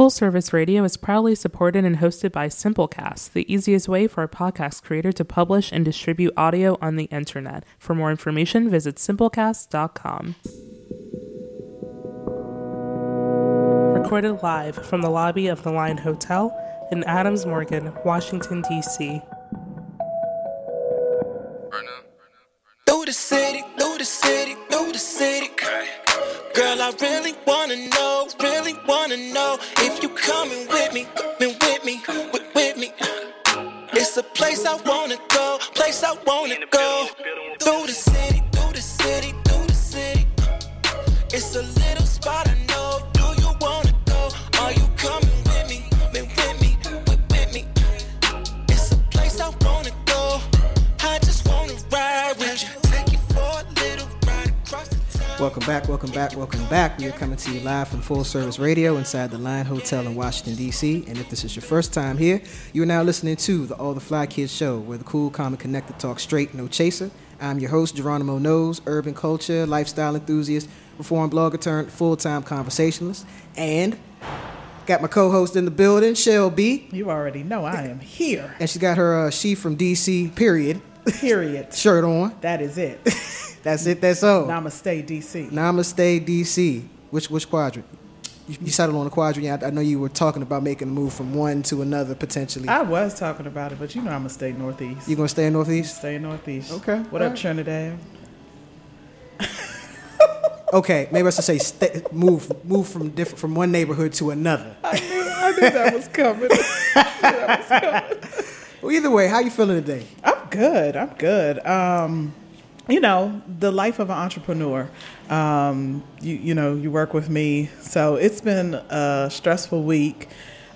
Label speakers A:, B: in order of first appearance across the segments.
A: Full Service Radio is proudly supported and hosted by Simplecast, the easiest way for a podcast creator to publish and distribute audio on the internet. For more information, visit simplecast.com. Recorded live from the lobby of the Line Hotel in Adams Morgan, Washington, D.C.
B: Through the city, through the city, through the city. Girl, I really wanna know, really wanna know if you coming with me, coming with me, with, with me. It's a place I wanna go, place I wanna go. Through the city, through the city, through the city. It's a
C: Welcome back, welcome back, welcome back. We are coming to you live from Full Service Radio inside the Line Hotel in Washington, D.C. And if this is your first time here, you are now listening to the All the Fly Kids Show, where the cool, calm, and connected talk straight, no chaser. I'm your host, Geronimo Knows, urban culture, lifestyle enthusiast, reform blogger turned full time conversationalist. And got my co host in the building, Shell B.
D: You already know I am here.
C: And she's got her uh, She from D.C. period
D: Period.
C: shirt on.
D: That is it.
C: That's it, that's all.
D: Namaste, DC.
C: Namaste, DC. Which which quadrant? You, you settled on a quadrant. I, I know you were talking about making a move from one to another potentially.
D: I was talking about it, but you know I'm gonna stay northeast.
C: you gonna stay in Northeast?
D: stay in northeast.
C: Okay,
D: What up,
C: alright.
D: Trinidad?
C: Okay, maybe I should say stay, move move from different from one neighborhood to another.
D: I knew, I knew that was coming. that was coming.
C: Well, either way, how you feeling today?
D: Good. I'm good. Um, you know, the life of an entrepreneur. Um, you you know, you work with me, so it's been a stressful week.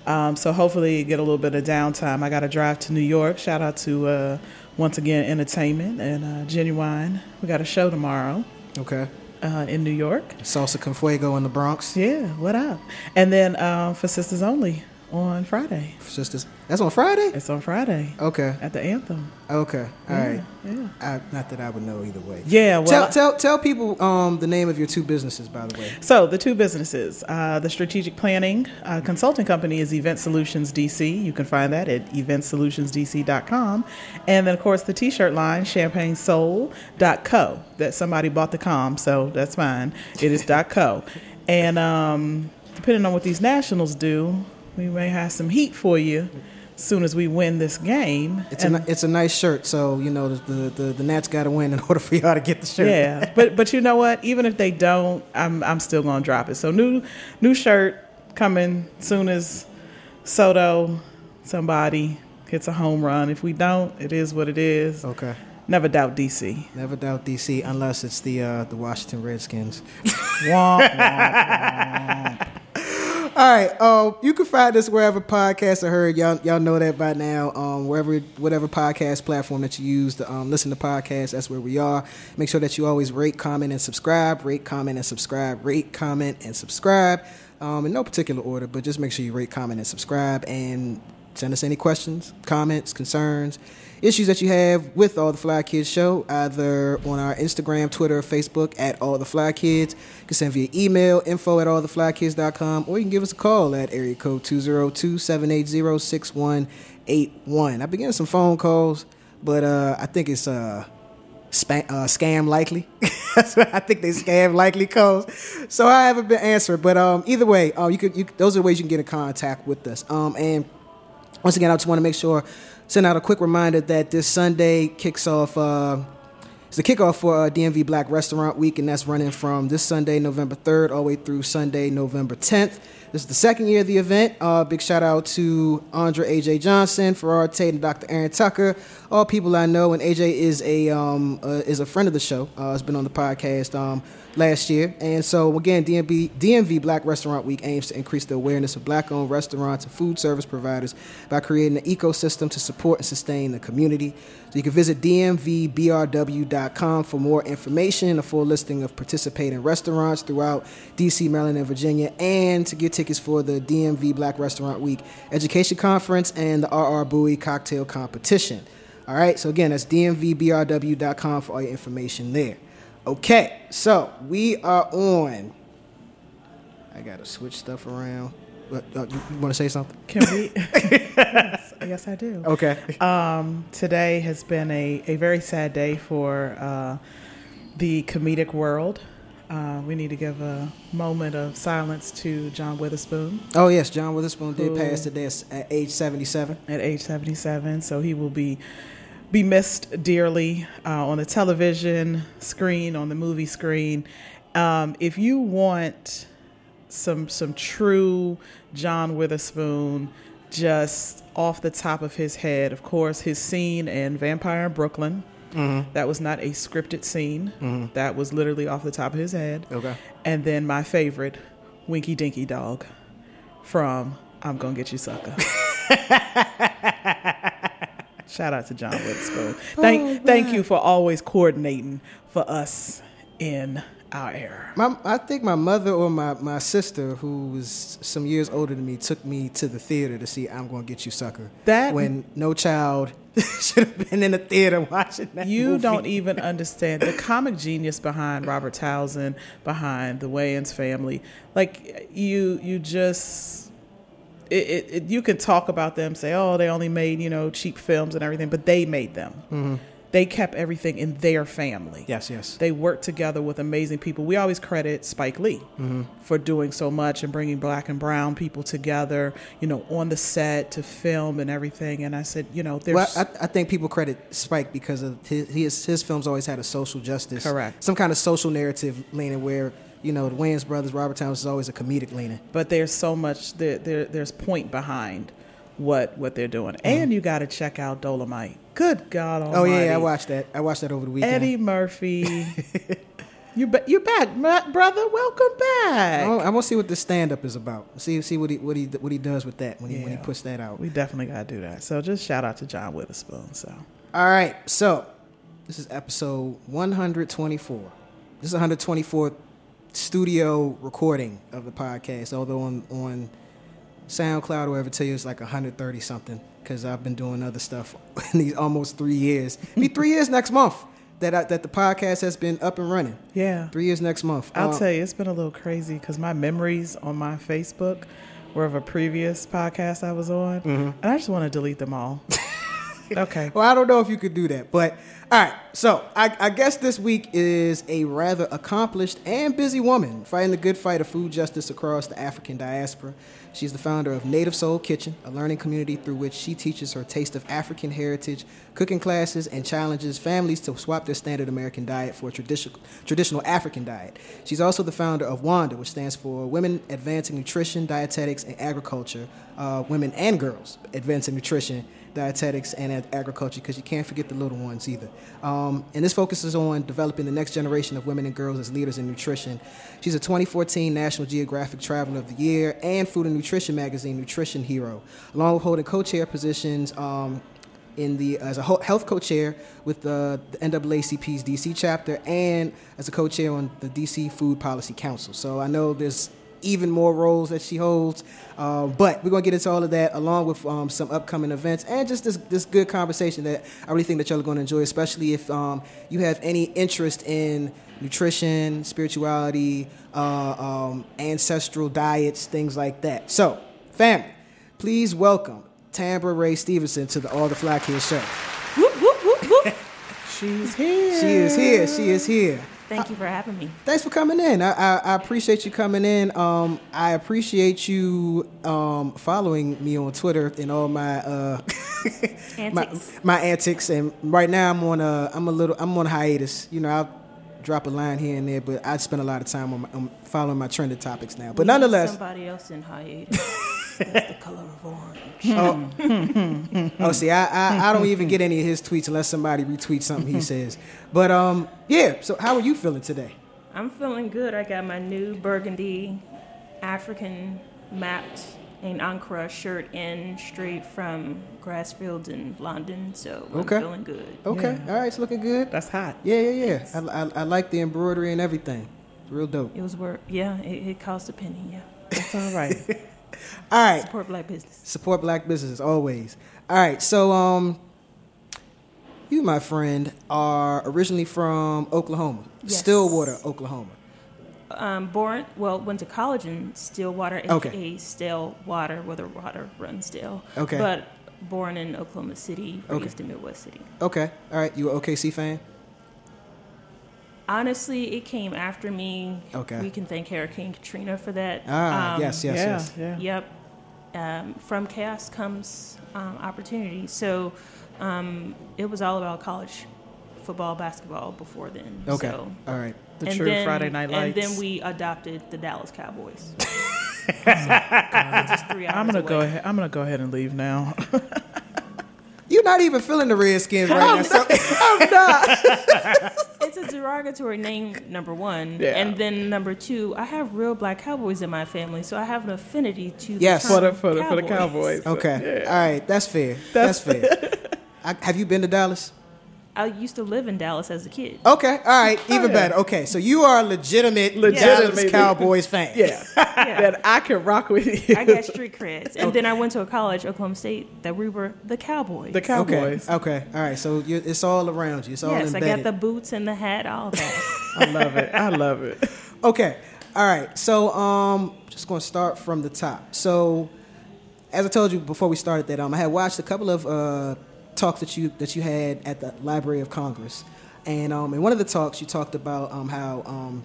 D: Um, so hopefully, you get a little bit of downtime. I got to drive to New York. Shout out to uh, once again Entertainment and uh, Genuine. We got a show tomorrow
C: Okay,
D: uh, in New York.
C: salsa con fuego in the Bronx,
D: Yeah, what up? And then uh, for Sisters Only on Friday.
C: sisters. That's on Friday.
D: It's on Friday
C: Okay,
D: at the Anthem.
C: okay, all right.
D: Yeah.
C: I, not that I would know either way.
D: Yeah, well,
C: tell tell tell people um the name of your two businesses, by the way.
D: So the two businesses, uh, the strategic planning uh, consulting company is Event Solutions DC. You can find that at eventsolutionsdc.com. And then of course the t-shirt line, champagnesoul.co. That somebody bought the com, so that's fine. It is .co. And um, depending on what these nationals do, we may have some heat for you as soon as we win this game.
C: It's
D: And-
C: a it's a nice shirt, so you know the the, the, Nats got to win in order for y'all to get the shirt.
D: Yeah, but but you know what? Even if they don't, I'm I'm still gonna drop it. So new new shirt coming soon as Soto somebody hits a home run. If we don't, it is what it is.
C: Okay.
D: Never doubt DC.
C: Never doubt DC unless it's the uh, the Washington Redskins.
D: Womp, womp.
C: All right. Um, you can find us wherever podcasts are heard. Y'all y'all know that by now. Um, wherever whatever podcast platform that you use to um, listen to podcasts, that's where we are. Make sure that you always rate, comment, and subscribe. Rate, comment, and subscribe. Rate, comment, and subscribe. Um, in no particular order, but just make sure you rate, comment, and subscribe, and send us any questions, comments, concerns, issues that you have with All the Fly Kids Show, either on our Instagram, Twitter, or Facebook at All the Fly Kids. You can send via email, info at alltheflykids.com, or you can give us a call at area code 202-780-6181. I've been getting some phone calls, but uh, I think it's uh, spa- uh, scam likely. I think they scam likely calls. So I haven't been answered, but um, either way, uh, you could you, those are the ways you can get in contact with us. Um, and once again, I just want to make sure send out a quick reminder that this Sunday kicks off. Uh, it's the kickoff for uh, DMV Black Restaurant Week, and that's running from this Sunday, November 3rd, all the way through Sunday, November 10th. This is the second year of the event. Uh, big shout out to Andre AJ Johnson, Furard Tate, and Dr. Erinn Tucker, all people I know. And AJ is a um, uh, is a friend of the show. Uh, has been on the podcast um, last year, and so again, DMV DMV Black Restaurant Week aims to increase the awareness of black-owned restaurants and food service providers by creating an ecosystem to support and sustain the community. So you can visit dmvbrw.com for more information, a full listing of participating restaurants throughout DC, Maryland, and Virginia, and to get tickets for the DMV Black Restaurant Week Education Conference and the RR Bowie Cocktail Competition. All right, so again, that's dmvbrw.com for all your information there. Okay, so we are on. I gotta switch stuff around. What, uh, you, you want to say something?
D: Can we? yes, yes, I do.
C: Okay.
D: Um, today has been a, a very sad day for uh, the comedic world. Uh, we need to give a moment of silence to John Witherspoon
C: Oh yes, John Witherspoon did pass today at age seventy-seven.
D: at age 77. So he will be be missed dearly uh, on the television screen, on the movie screen. Um, if you want some some true John Witherspoon, just off the top of his head, of course, his scene in Vampire in Brooklyn. Mm-hmm. That was not a scripted scene. Mm-hmm. That was literally off the top of his head.
C: Okay.
D: And then my favorite, Winky Dinky Dog from I'm Gonna Get You Sucka. Shout out to John Witherspoon. Oh, thank, thank you for always coordinating for us in our era.
C: My, I think my mother or my, my sister, who was some years older than me, took me to the theater to see "I'm Gonna Get You, Sucka."
D: That-
C: when no child should have been in the theater watching that.
D: You
C: movie.
D: don't even understand the comic genius behind Robert Townsend, behind the Wayans family. Like you, you just. It, it, it, you can talk about them, say, "Oh, they only made you know cheap films and everything," but they made them. Mm-hmm. They kept everything in their family.
C: Yes, yes.
D: They worked together with amazing people. We always credit Spike Lee mm-hmm. for doing so much and bringing black and brown people together, you know, on the set to film and everything. And I said, you know, there's
C: Well, I, I think people credit Spike because of his, his his films always had a social justice,
D: Correct.
C: some kind of social narrative leaning. Where you know the Wayans brothers, Robert Townsend is always a comedic leaning.
D: but there's so much there, there there's point behind what what they're doing. Mm-hmm. And you got to check out Dolomite. Good God Almighty.
C: Oh yeah, I watched that. I watched that over the weekend.
D: Eddie Murphy. you ba- you're back, brother. Welcome back.
C: I want, to see what the stand up is about. See see what he what he what he does with that when he when he puts that out.
D: We definitely got to do that. So just shout out to John Witherspoon. So
C: All right, so this is episode 124. This is 124th studio recording of the podcast. Although on on SoundCloud will ever tell you it's like 130 something because I've been doing other stuff in these almost three years. Be three years next month that I, that the podcast has been up and running.
D: yeah,
C: Three years next month.
D: I'll
C: Um,
D: tell you, it's been a little crazy because my memories on my Facebook were of a previous podcast I was on,
C: Mm-hmm.
D: and I just want to delete them all. okay.
C: Well, I don't know if you could do that, but all right. So I, I guess this week is a rather accomplished and busy woman fighting the good fight of food justice across the African diaspora. She's the founder of NATIVSOL Kitchen, a learning community through which she teaches her taste of African heritage, cooking classes, and challenges families to swap their standard American diet for a traditional traditional African diet. She's also the founder of WANDA, which stands for Women Advancing Nutrition, Dietetics, and Agriculture. Uh, women and girls advancing nutrition dietetics and agriculture because you can't forget the little ones either. Um, and this focuses on developing the next generation of women and girls as leaders in nutrition. She's a 2014 National Geographic Traveler of the Year and Food and Nutrition Magazine Nutrition Hero, along with holding co-chair positions. Um, in the as a health co-chair with the, the NAACP's DC chapter and as a co-chair on the DC Food Policy Council. So I know there's even more roles that she holds, uh, but we're gonna get into all of that along with um, some upcoming events and just this this good conversation that I really think that y'all are gonna enjoy, especially if um, you have any interest in nutrition, spirituality, uh, um, ancestral diets, things like that. So, family, please welcome Tambra Raye Stevenson to the All the Fly Kids show.
D: She's here.
C: She is here. She is here.
E: Thank you for having me.
C: Thanks for coming in. I, I, I appreciate you coming in. Um, I appreciate you um, following me on Twitter and all my uh, my,
E: Antics.
C: my antics. And right now I'm on a I'm a little I'm on hiatus. You know I'll drop a line here and there, but I spend a lot of time on, my, following my trending topics now. But
E: We
C: nonetheless,
E: somebody else in hiatus. That's the color of orange.
C: Oh, see, I, I, I don't even get any of his tweets unless somebody retweets something he says. But um, yeah. So how are you feeling today?
E: I'm feeling good. I got my new burgundy African mapped and Ankara shirt in straight from Grassfields in London, so I'm
C: Okay.
E: feeling good.
C: Okay, all right, it's looking good.
D: That's hot.
C: Yeah, yeah, yeah. I, I, I like the embroidery and everything. It's real dope.
E: It was worth. Yeah, it, it cost a penny. Yeah,
D: That's all right.
C: All right,
E: support black business.
C: support black businesses always. All right, so um, you, my friend, are originally from Oklahoma,
E: Yes.
C: Stillwater, Oklahoma.
E: Um, born, well, went to college in Stillwater,
C: Okay.
E: aka Stillwater, where the water runs still.
C: Okay.
E: But born in Oklahoma City,
C: Okay.
E: raised in Midwest City.
C: Okay. All right. You an OKC fan?
E: Honestly, it came after me.
C: Okay.
E: We can thank Hurricane Katrina for that.
C: Ah,
E: Um,
C: yes, yes,
D: yeah,
C: yes.
D: yeah.
E: Yep. Um, from chaos comes um, opportunity. So um, it was all about college football, basketball before then.
C: Okay.
E: So,
C: All right.
D: The
E: and
D: true
E: then,
D: Friday Night Lights.
E: And then we adopted the Dallas Cowboys. Just three
D: I'm gonna go ahead. I'm gonna go ahead and leave now.
C: You're not even feeling the Redskins right now. So,
E: It's a derogatory name, number one.
D: Yeah.
E: And then number two, I have real black cowboys in my family, so I have an affinity to the
C: Yes.
E: term
D: for the for the, for the Cowboys.
C: okay.
D: Yeah.
C: All right. That's fair. That's, fair. I, have you been to Dallas?
E: I used to live in Dallas as a kid.
C: Okay. All right. Even
D: Oh, yeah.
C: better. Okay. So you are a legitimate,
D: Legitimate.
C: Dallas Cowboys fan.
D: Yeah,
E: Yeah.
D: that I can rock with you.
E: I got street creds. And then I went to a college, Oklahoma State, that we were the Cowboys.
D: the
C: Okay.
D: Cowboys.
C: Okay. All right. So you it's all around you. It's all
E: yes, I got the boots and the hat, all that.
D: I love it. I love it.
C: Okay. All right. So um just going to start from the top. So as I told you before we started that um I had watched a couple of uh talks that you that you had at the Library of Congress. And um in one of the talks you talked about um how um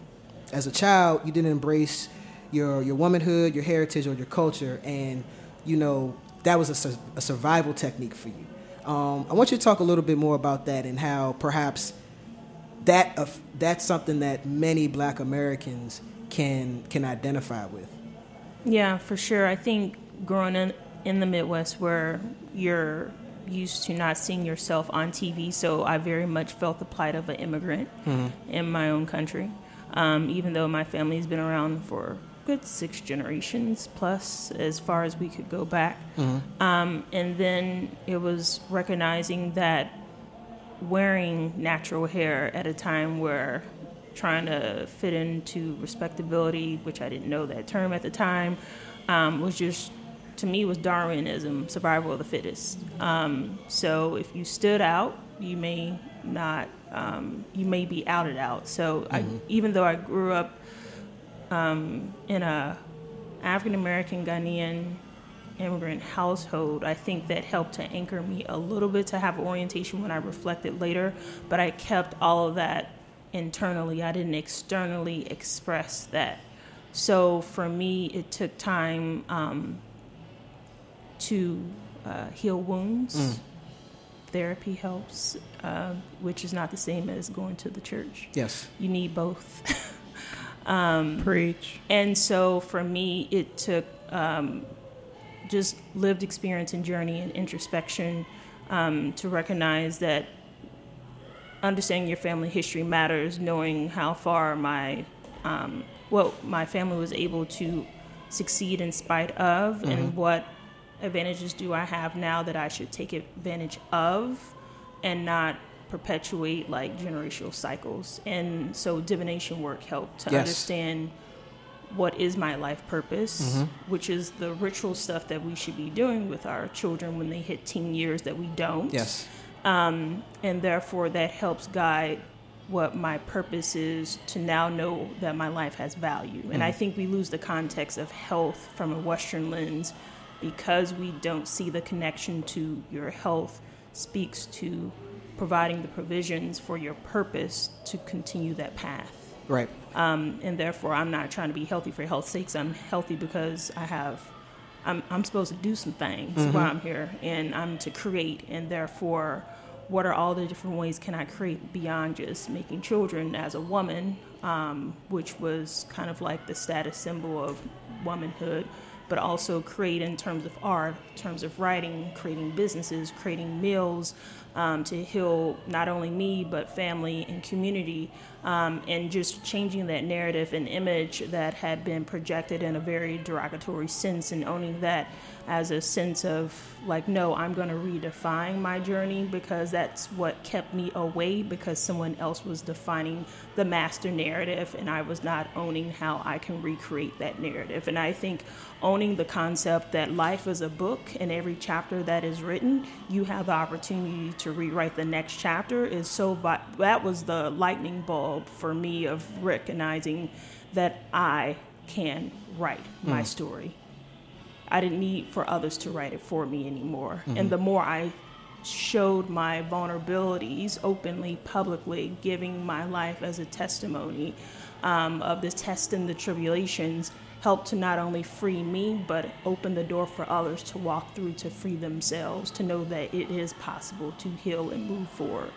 C: as a child you didn't embrace your your womanhood, your heritage or your culture and you know that was a, sur- a survival technique for you. Um, I want you to talk a little bit more about that and how perhaps that uh, that's something that many Black Americans can can identify with.
E: yeah, for sure. I think growing in, in the Midwest where you're used to not seeing yourself on TV, so I very much felt the plight of an immigrant in my own country. Um, even though my family's been around for good six generations plus, as far as we could go back. Um, and then it was recognizing that wearing natural hair at a time where trying to fit into respectability, which I didn't know that term at the time, um, was just to me was Darwinism, survival of the fittest. Um, so if you stood out, you may not, um, you may be outed out. So I, even though I grew up um, in a African American Ghanaian immigrant household, I think that helped to anchor me a little bit to have orientation when I reflected later. But I kept all of that internally. I didn't externally express that. So for me, it took time um, to uh, heal wounds. Therapy helps, uh, which is not the same as going to the church.
C: Yes.
E: You need both.
D: Preach.
E: And so for me, it took um, just lived experience and journey and introspection um, to recognize that understanding your family history matters, knowing how far my um, what my family was able to succeed in spite of, and what advantages do I have now that I should take advantage of, and not perpetuate like generational cycles. And so divination work helped to
C: Yes.
E: understand what is my life purpose, which is the ritual stuff that we should be doing with our children when they hit teen years that we don't
C: Yes.
E: um, and therefore that helps guide what my purpose is to now know that my life has value. And I think we lose the context of health from a Western lens because we don't see the connection to your health speaks to providing the provisions for your purpose to continue that path.
C: Right.
E: Um, and therefore, I'm not trying to be healthy for health's sakes. I'm healthy because I have, I'm, I'm supposed to do some things while I'm here, and I'm to create. And therefore, what are all the different ways can I create beyond just making children as a woman, um, which was kind of like the status symbol of womanhood, but also create in terms of art, in terms of writing, creating businesses, creating meals um, to heal not only me but family and community, um, and just changing that narrative and image that had been projected in a very derogatory sense, and owning that as a sense of like, no, I'm going to redefine my journey because that's what kept me away because someone else was defining the master narrative, and I was not owning how I can recreate that narrative. And I think owning the concept that life is a book and every chapter that is written, you have the opportunity to rewrite the next chapter is so vi- that was the lightning bulb for me of recognizing that I can write my story. I didn't need for others to write it for me anymore. And the more I showed my vulnerabilities openly, publicly, giving my life as a testimony um, of the tests and the tribulations, helped to not only free me, but open the door for others to walk through to free themselves, to know that it is possible to heal and move forward,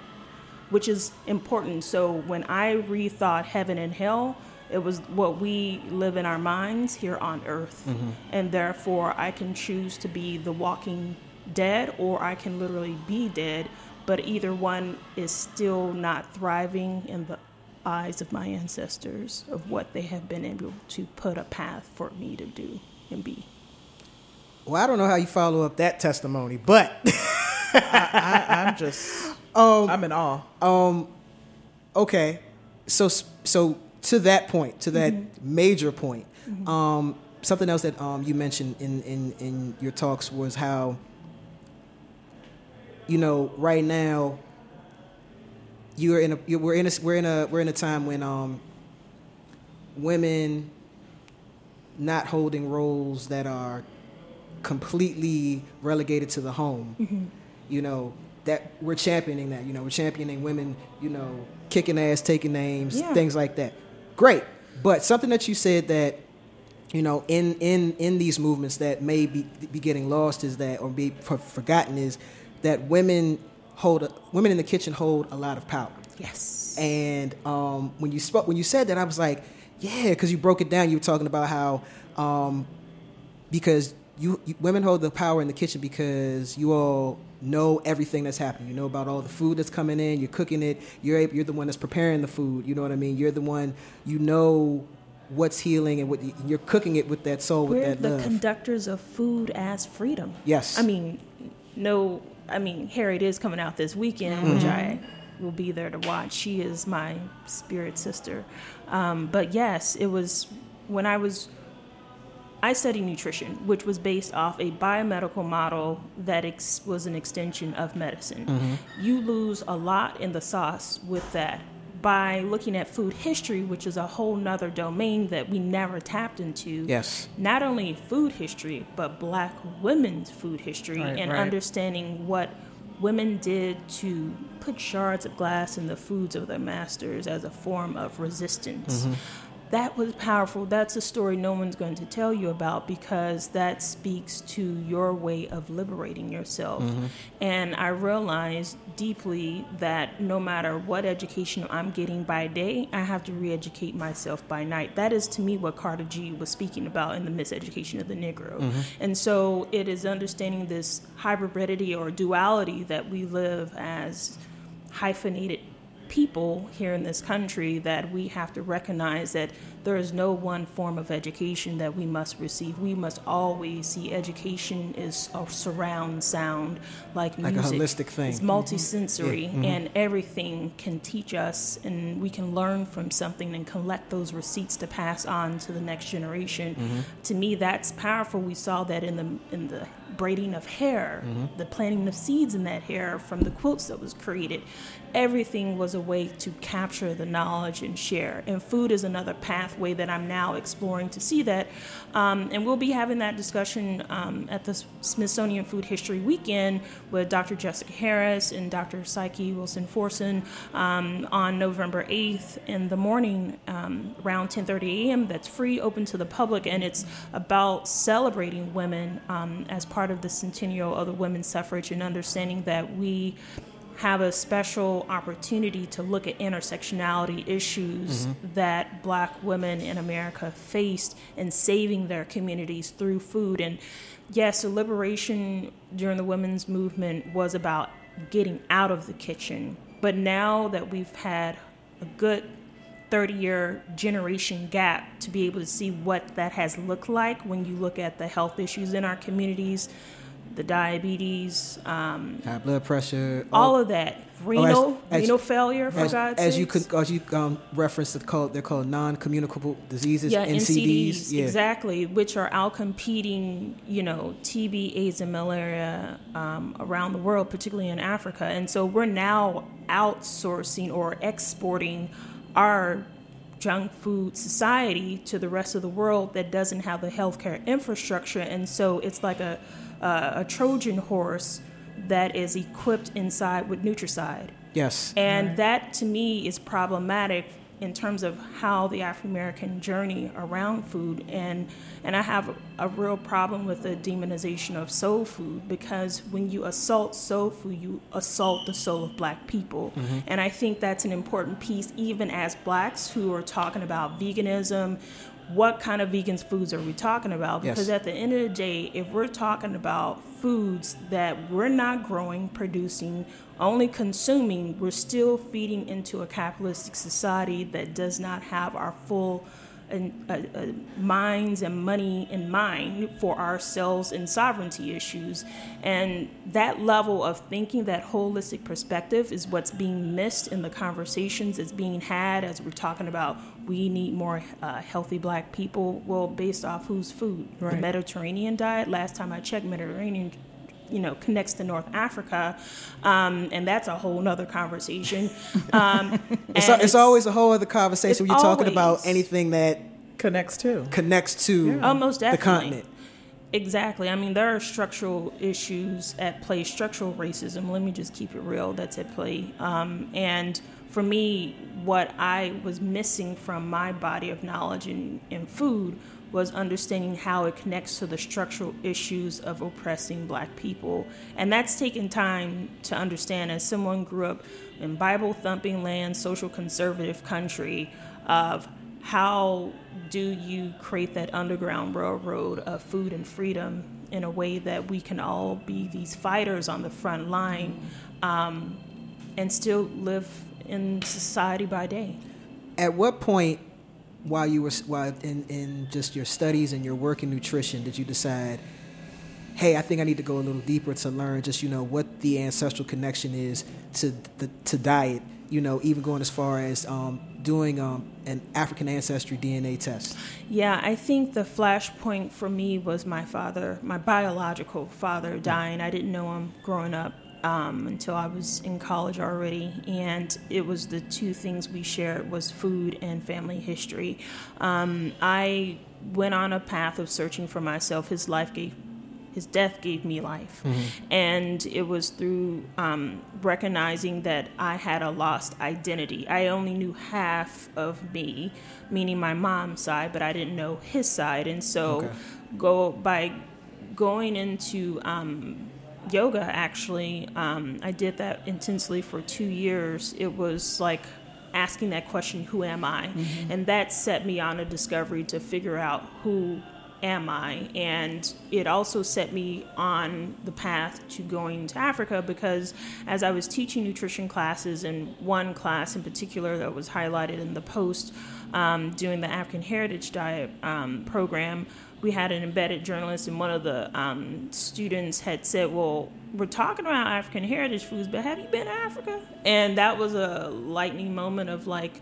E: which is important. So when I rethought heaven and hell, it was what we live in our minds here on earth. Mm-hmm. And therefore, I can choose to be the walking dead or I can literally be dead, but either one is still not thriving in the eyes of my ancestors of what they have been able to put a path for me to do and be.
C: Well, I don't know how you follow up that testimony, but
D: I, I'm just,
C: um,
D: I'm in awe.
C: um, okay. So so to that point, to that major point, um, something else that um you mentioned in in in your talks was how you know right now you're in a we're in a we're in a we're in a time when um women not holding roles that are completely relegated to the home. You know that we're championing that you know we're championing women you know kicking ass taking names
E: Yeah.
C: things like that. Great. But something that you said that you know in in in these movements that may be, be getting lost is that or be for, forgotten is that women hold a, women in the kitchen hold a lot of power
E: Yes.
C: and um, when you spoke, when you said that, I was like, yeah, because you broke it down. You were talking about how um, because you, you women hold the power in the kitchen because you all know everything that's happening. You know about all the food that's coming in. You're cooking it. You're you're the one that's preparing the food. You know what I mean. You're the one. You know what's healing and what you're cooking it with that soul, with
E: We're
C: that
E: the
C: love.
E: conductors of food as freedom.
C: Yes.
E: I mean, no, I mean, Harriet is coming out this weekend, which I will be there to watch. She is my spirit sister. Um, but yes, it was when I was. I studied nutrition, which was based off a biomedical model that ex- was an extension of medicine. You lose a lot in the sauce with that by looking at food history, which is a whole nother domain that we never tapped into
C: yes.
E: not only food history, but black women's food history
D: Right,
E: and
D: right.
E: understanding what women did to put shards of glass in the foods of their masters as a form of resistance. Mm-hmm. That was powerful. That's a story no one's going to tell you about because that speaks to your way of liberating yourself. Mm-hmm. And I realized deeply that no matter what education I'm getting by day, I have to re educate myself by night. That is to me what Carter G was speaking about in the miseducation of the Negro. Mm-hmm. And so it is understanding this hybridity or duality that we live as hyphenated people here in this country that we have to recognize that there is no one form of education that we must receive. We must always see education is a surround sound, like music.
C: Like a holistic thing.
E: It's mm-hmm. multisensory, mm-hmm. and everything can teach us, and we can learn from something and collect those receipts to pass on to the next generation. Mm-hmm. To me, that's powerful. We saw that in the in the braiding of hair, the planting of seeds in that hair from the quilts that was created. Everything was a way to capture the knowledge and share. And food is another pathway that I'm now exploring to see that. Um, and we'll be having that discussion um, at the Smithsonian Food History Weekend with Dr. Jessica Harris and Dr. Psyche Williams-Forson um, on November 8th in the morning um, around 10:30 a.m. That's free, open to the public, and it's about celebrating women um, as part of the centennial of the women's suffrage and understanding that we have a special opportunity to look at intersectionality issues mm-hmm. that black women in America faced in saving their communities through food. And yes, the liberation during the women's movement was about getting out of the kitchen. But now that we've had a good 30 year generation gap to be able to see what that has looked like when you look at the health issues in our communities, the diabetes, um,
C: High blood pressure.
E: all of that. Renal,
C: as-
E: renal failure, for
C: as,
E: God's
C: as you could, as you um, referenced, the called they're called non-communicable diseases,
E: yeah,
C: NCDs.
E: NCDs,
C: yeah.
E: exactly, which are outcompeting, you know, TB, AIDS, and malaria um, around the world, particularly in Africa. And so we're now outsourcing or exporting our junk food society to the rest of the world that doesn't have the healthcare infrastructure, and so it's like a a, a Trojan horse that is equipped inside with Nutricide.
C: Yes.
E: And that to me is problematic in terms of how the African American journey around food and and I have a real problem with the demonization of soul food because when you assault soul food you assault the soul of black people mm-hmm. and I think that's an important piece even as blacks who are talking about veganism what kind of vegan foods are we talking about
C: Yes.
E: because at the end of the day if we're talking about foods that we're not growing producing only consuming we're still feeding into a capitalistic society that does not have our full and, uh, uh, minds and money in mind for ourselves and sovereignty issues. And that level of thinking, that holistic perspective, is what's being missed in the conversations that's being had as we're talking about we need more uh, healthy black people. Well, based off whose food? The
D: Right.
E: Mediterranean diet. Last time I checked, Mediterranean you know connects to North Africa, um, and that's a whole nother conversation. Um,
C: It's,
E: and
C: it's always a whole other conversation when you're talking about anything that
D: Connects to
C: connects to
E: Oh, most
C: the continent.
E: Exactly. I mean, there are structural issues at play, structural racism. Let me just keep it real. That's at play. Um, and for me, what I was missing from my body of knowledge in, in food was understanding how it connects to the structural issues of oppressing black people. And that's taken time to understand as someone grew up in Bible thumping land, social conservative country of how do you create that underground railroad of food and freedom in a way that we can all be these fighters on the front line um, and still live in society by day?
C: At what point, while you were while in, in just your studies and your work in nutrition, did you decide, hey, I think I need to go a little deeper to learn just you know what the ancestral connection is to the to diet? You know, even going as far as um, doing um, an African ancestry DNA test.
E: Yeah, I think the flashpoint for me was my father, my biological father dying. I didn't know him growing up um, until I was in college already, and it was the two things we shared was food and family history. Um, I went on a path of searching for myself. His life gave his death gave me life. And it was through um, recognizing that I had a lost identity. I only knew half of me, meaning my mom's side, but I didn't know his side. And so,
C: Okay.
E: go by going into um, yoga, actually, um, I did that intensely for two years. It was like asking that question, Who am I? And that set me on a discovery to figure out who am I? And it also set me on the path to going to Africa because as I was teaching nutrition classes, and one class in particular that was highlighted in the post um, doing the African Heritage Diet um, program, we had an embedded journalist, and one of the um, students had said, Well, we're talking about African heritage foods, but have you been to Africa? And that was a lightning moment of like,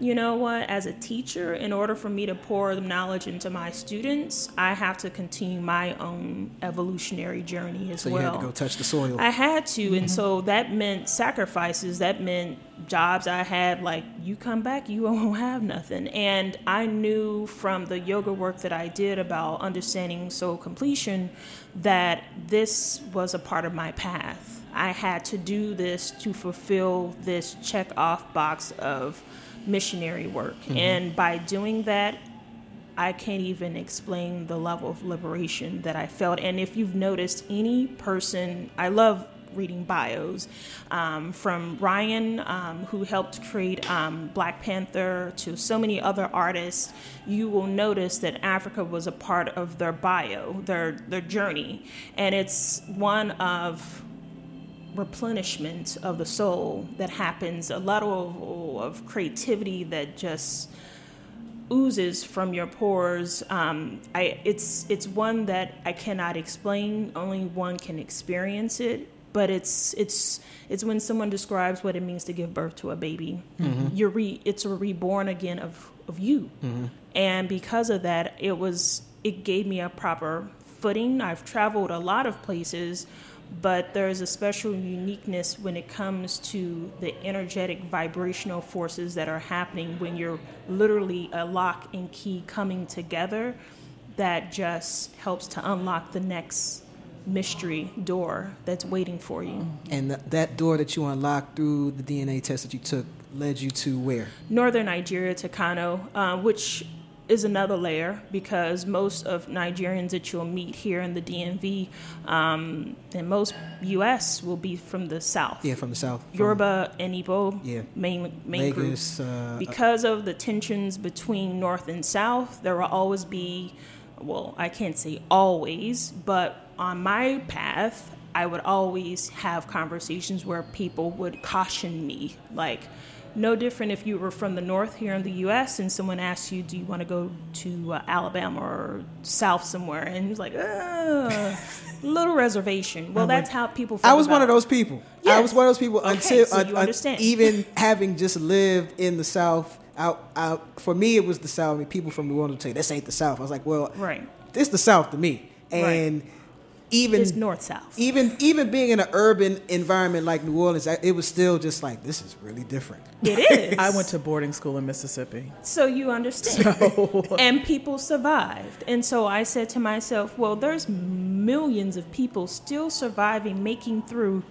E: you know what, as a teacher, in order for me to pour the knowledge into my students, I have to continue my own evolutionary journey as
C: So you
E: well.
C: had to go touch the soil.
E: I had to, and mm-hmm. so that meant sacrifices. That meant jobs I had. Like you come back, you won't have nothing. And I knew from the yoga work that I did about understanding soul completion that this was a part of my path. I had to do this to fulfill this check off box of missionary work, and by doing that, I can't even explain the level of liberation that I felt. And if you've noticed any person, I love reading bios um, from Ryan, um, who helped create um, Black Panther, to so many other artists, you will notice that Africa was a part of their bio, their their journey, and it's one of replenishment of the soul that happens, a lot of creativity that just oozes from your pores. Um, I, it's it's one that I cannot explain. Only one can experience it. But it's it's it's when someone describes what it means to give birth to a baby. You're re, it's a reborn again of of you, and because of that, it was it gave me a proper footing. I've traveled a lot of places, but there's a special uniqueness when it comes to the energetic vibrational forces that are happening when you're literally a lock and key coming together that just helps to unlock the next mystery door that's waiting for you.
C: And th- that door that you unlocked through the DNA test that you took led you to where?
E: Northern Nigeria to Kano, uh, which is another layer because most of Nigerians that you'll meet here in the DMV um, and most U.S. will be from the south.
C: Yeah, from the south.
E: Yoruba and Igbo,
C: Yeah.
E: main main
C: Lagos,
E: group.
C: uh,
E: because of the tensions between North and South, there will always be, well, I can't say always, but on my path, I would always have conversations where people would caution me, like. No different if you were from the north here in the U.S. and someone asked you, "Do you want to go to uh, Alabama or South somewhere?" and he was like, "Uh, little reservation." Well, that's how people. Feel
C: I was one of those people. I was one of those people
E: Okay,
C: until
E: so you
C: un- un-
E: understand.
C: even having just lived in the South. Out, out. For me, it was the South. I mean, people from New Orleans would say this ain't the South. I was like, well,
E: Right.
C: this the South to me. And even
E: It's north south.
C: even even being in an urban environment like New Orleans, I- it was still just like this is really different.
E: It is.
D: I went to boarding school in Mississippi.
E: So you understand. So. and people survived. And so I said to myself, well, there's millions of people still surviving, making through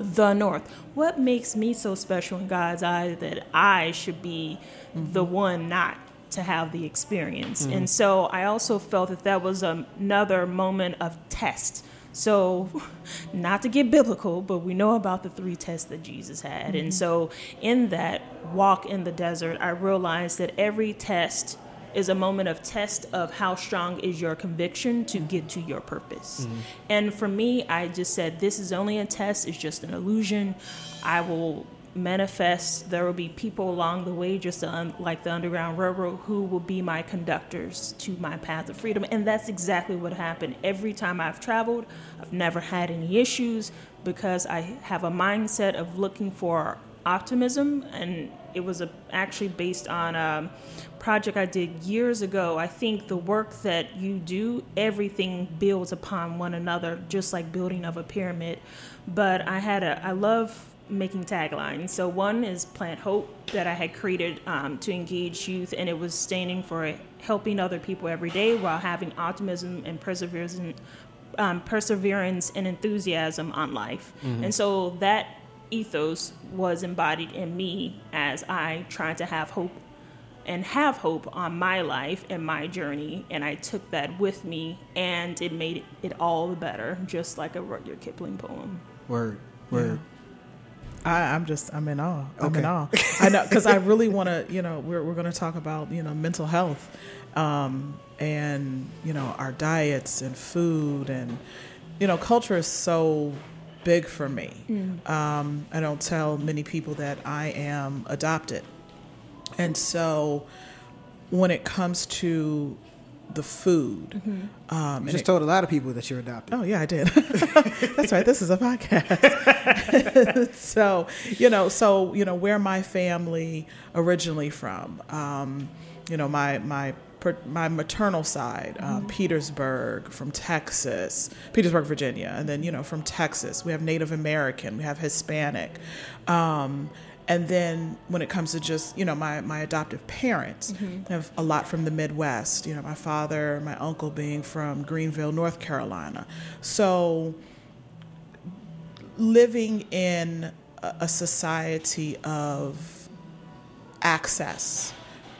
E: the North. What makes me so special in God's eyes that I should be the mm-hmm. one not to have the experience? Mm-hmm. And so I also felt that that was another moment of test. So, not to get biblical, but we know about the three tests that Jesus had. And mm-hmm. so, in that walk in the desert, I realized that every test is a moment of test of how strong is your conviction to get to your purpose. Mm-hmm. And for me, I just said, this is only a test, it's just an illusion. I will manifest. There will be people along the way, just un- like the Underground Railroad, who will be my conductors to my path of freedom. And that's exactly what happened. Every time I've traveled, I've never had any issues because I have a mindset of looking for optimism. And it was a, actually based on a project I did years ago. I think the work that you do, everything builds upon one another, just like building of a pyramid. But I had a, I love making taglines. So one is Plant Hope that I had created um, to engage youth, and it was standing for helping other people every day while having optimism and perseverance, um, perseverance and enthusiasm on life. And so that ethos was embodied in me as I tried to have hope and have hope on my life and my journey and i took that with me and it made it all the better just like a rudyard kipling poem
C: Word, word.
D: I, I'm just, I'm in awe. I'm
C: Okay.
D: in awe. I know, because I really want to, you know, we're, we're going to talk about, you know, mental health um, and, you know, our diets and food and, you know, culture is so big for me. Um, I don't tell many people that I am adopted. And so when it comes to the food, um, and
C: Just
D: it-
C: told a lot of people that you're adopted.
D: Oh yeah, I did. That's right. This is a podcast. so you know, so you know, where my family originally from. Um, you know, my my my maternal side, um, Petersburg, from Texas, Petersburg, Virginia, and then you know from Texas we have Native American, we have Hispanic. Um, and then when it comes to just you know my, my adoptive parents I have a lot from the midwest you know my father my uncle being from greenville north carolina. So living in a, a society of access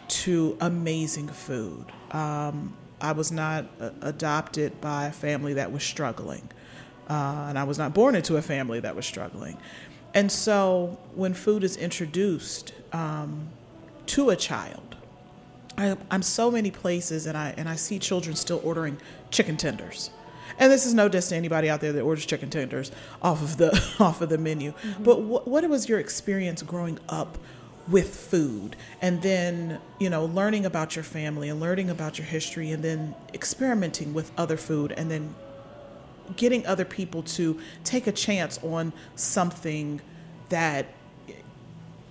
D: to amazing food um, i was not uh, adopted by a family that was struggling. Uh, and i was not born into a family that was struggling and so when food is introduced um, to a child, I, I'm so many places and I, and I see children still ordering chicken tenders. And this is no diss to anybody out there that orders chicken tenders off of the off of the menu. But what, what was your experience growing up with food, and then you know learning about your family and learning about your history, and then experimenting with other food, and then getting other people to take a chance on something that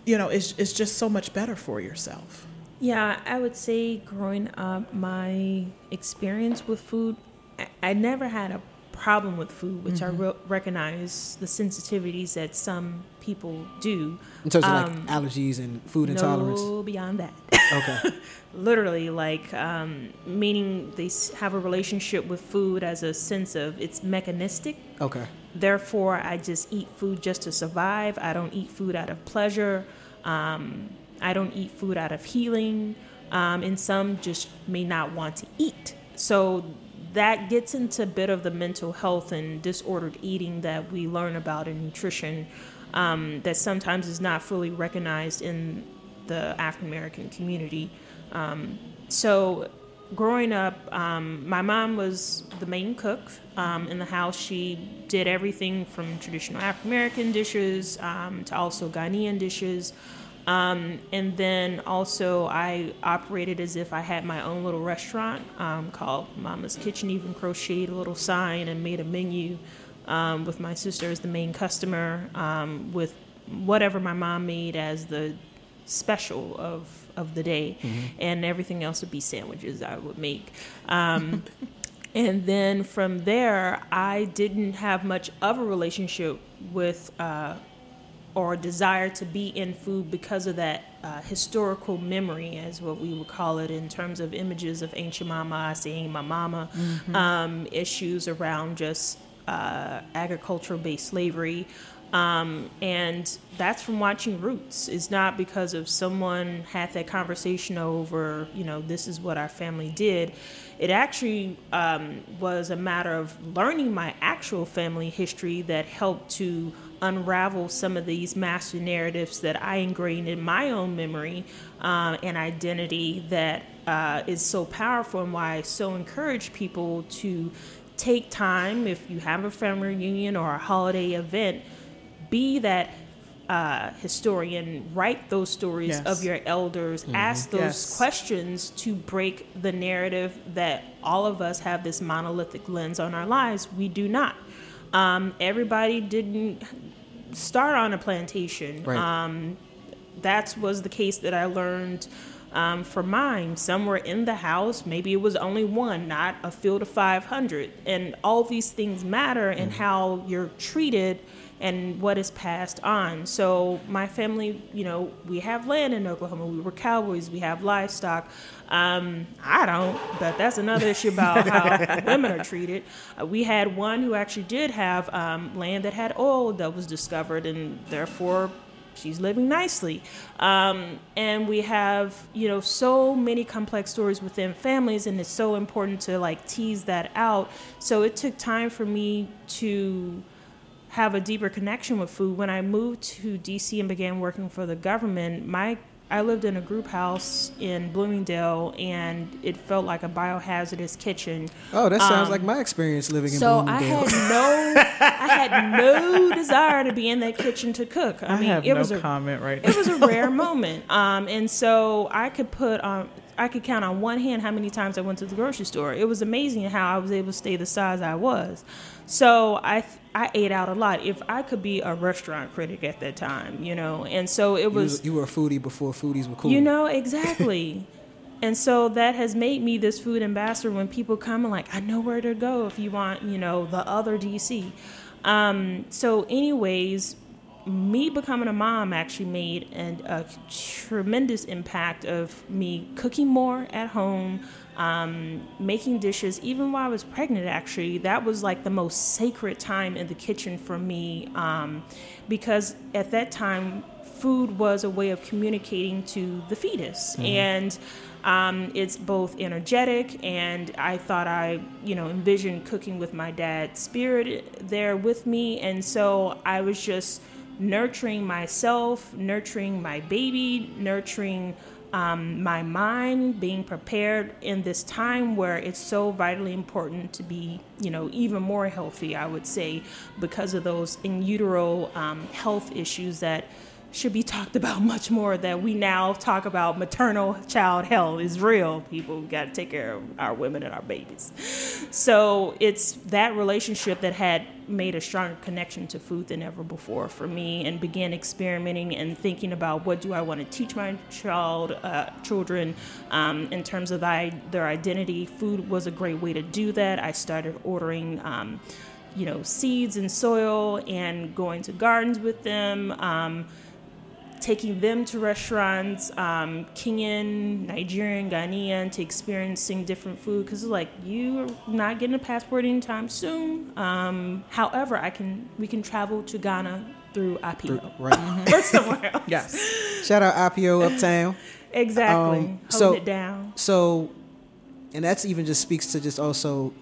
D: you know is is just so much better for yourself.
E: Yeah, I would say growing up, my experience with food I, I never had a problem with food, which I re- recognize the sensitivities that some people do.
C: In terms of like
E: Um,
C: allergies and food intolerance.
E: No, beyond that.
C: Okay.
E: Literally, like, um, meaning they have a relationship with food as a sense of it's mechanistic.
C: Okay.
E: Therefore, I just eat food just to survive. I don't eat food out of pleasure. Um, I don't eat food out of healing. Um, and some just may not want to eat. So that gets into a bit of the mental health and disordered eating that we learn about in nutrition um, that sometimes is not fully recognized in the African American community. Um, so growing up, um, my mom was the main cook um, in the house. She did everything from traditional African American dishes um, to also Ghanaian dishes. Um, and then also, I operated as if I had my own little restaurant um, called Mama's Kitchen, even crocheted a little sign and made a menu um, with my sister as the main customer, um, with whatever my mom made as the special of, of the day. And everything else would be sandwiches I would make. Um, and then from there, I didn't have much of a relationship with uh, or desire to be in food because of that uh, historical memory, as what we would call it, in terms of images of ancient mama, seeing my mama, um, issues around just uh, agricultural based slavery. Um, and that's from watching Roots. It's not because of someone had that conversation over, you know, this is what our family did. It actually um, was a matter of learning my actual family history that helped to unravel some of these master narratives that I ingrained in my own memory um, and identity that uh, is so powerful and why I so encourage people to take time if you have a family reunion or a holiday event, be that uh, historian, write those stories
D: Yes.
E: of your elders, ask those
D: Yes.
E: questions to break the narrative that all of us have this monolithic lens on our lives. We do not. Um, everybody didn't start on a plantation.
C: Right.
E: Um, that was the case that I learned um, for mine. Some were in the house, maybe it was only one, not a field of 500. And all these things matter in how you're treated and what is passed on. So, my family, you know, we have land in Oklahoma, we were cowboys, we have livestock. Um, I don't, but that's another issue about how women are treated. Uh, we had one who actually did have um, land that had oil that was discovered, and therefore she's living nicely. Um, and we have, you know, so many complex stories within families, and it's so important to like tease that out. So it took time for me to have a deeper connection with food. When I moved to DC and began working for the government, my I lived in a group house in Bloomingdale, and it felt like a biohazardous kitchen.
C: Oh, that sounds
E: Um,
C: like my experience living in
E: So I had no, I had no desire to be in that kitchen to cook. I,
D: I,
E: mean,
D: have
E: it
D: no
E: was a
D: comment right now.
E: it was a rare moment. Um, and so I could put on, I could count on one hand how many times I went to the grocery store. It was amazing how I was able to stay the size I was. So I, I ate out a lot. If I could be a restaurant critic at that time, you know, and so it
C: you,
E: was,
C: was, you were a foodie before foodies were cool.
E: you know, exactly. and so that has made me this food ambassador when people come and like, I know where to go if you want, you know, the other DC. Um, so, anyways, me becoming a mom actually made an, a tremendous impact of me cooking more at home, um, making dishes. Even while I was pregnant, actually, that was like the most sacred time in the kitchen for me um, because at that time, food was a way of communicating to the fetus. And um, it's both energetic, and I thought I, you know, envisioned cooking with my dad's spirit there with me. And so I was just nurturing myself, nurturing my baby, nurturing um, my mind, being prepared in this time where it's so vitally important to be, you know, even more healthy, I would say, because of those in utero um, health issues that should be talked about much more that we now talk about maternal child health. Is real. People got to take care of our women and our babies. So it's that relationship that had made a stronger connection to food than ever before for me and began experimenting and thinking about what do i want to teach my child uh, children um, in terms of I, their identity. Food was a great way to do that. I started ordering um, you know seeds and soil and going to gardens with them um, taking them to restaurants, um, Kenyan, Nigerian, Ghanaian, to experiencing different food because like you're not getting a passport anytime soon. Um, however, I can we can travel to Ghana through Appioo
C: Right.
E: or somewhere else.
D: Yes.
C: Shout out Appioo Uptown.
E: exactly.
C: Um, so-
E: it down.
C: So, and that's even just speaks to just also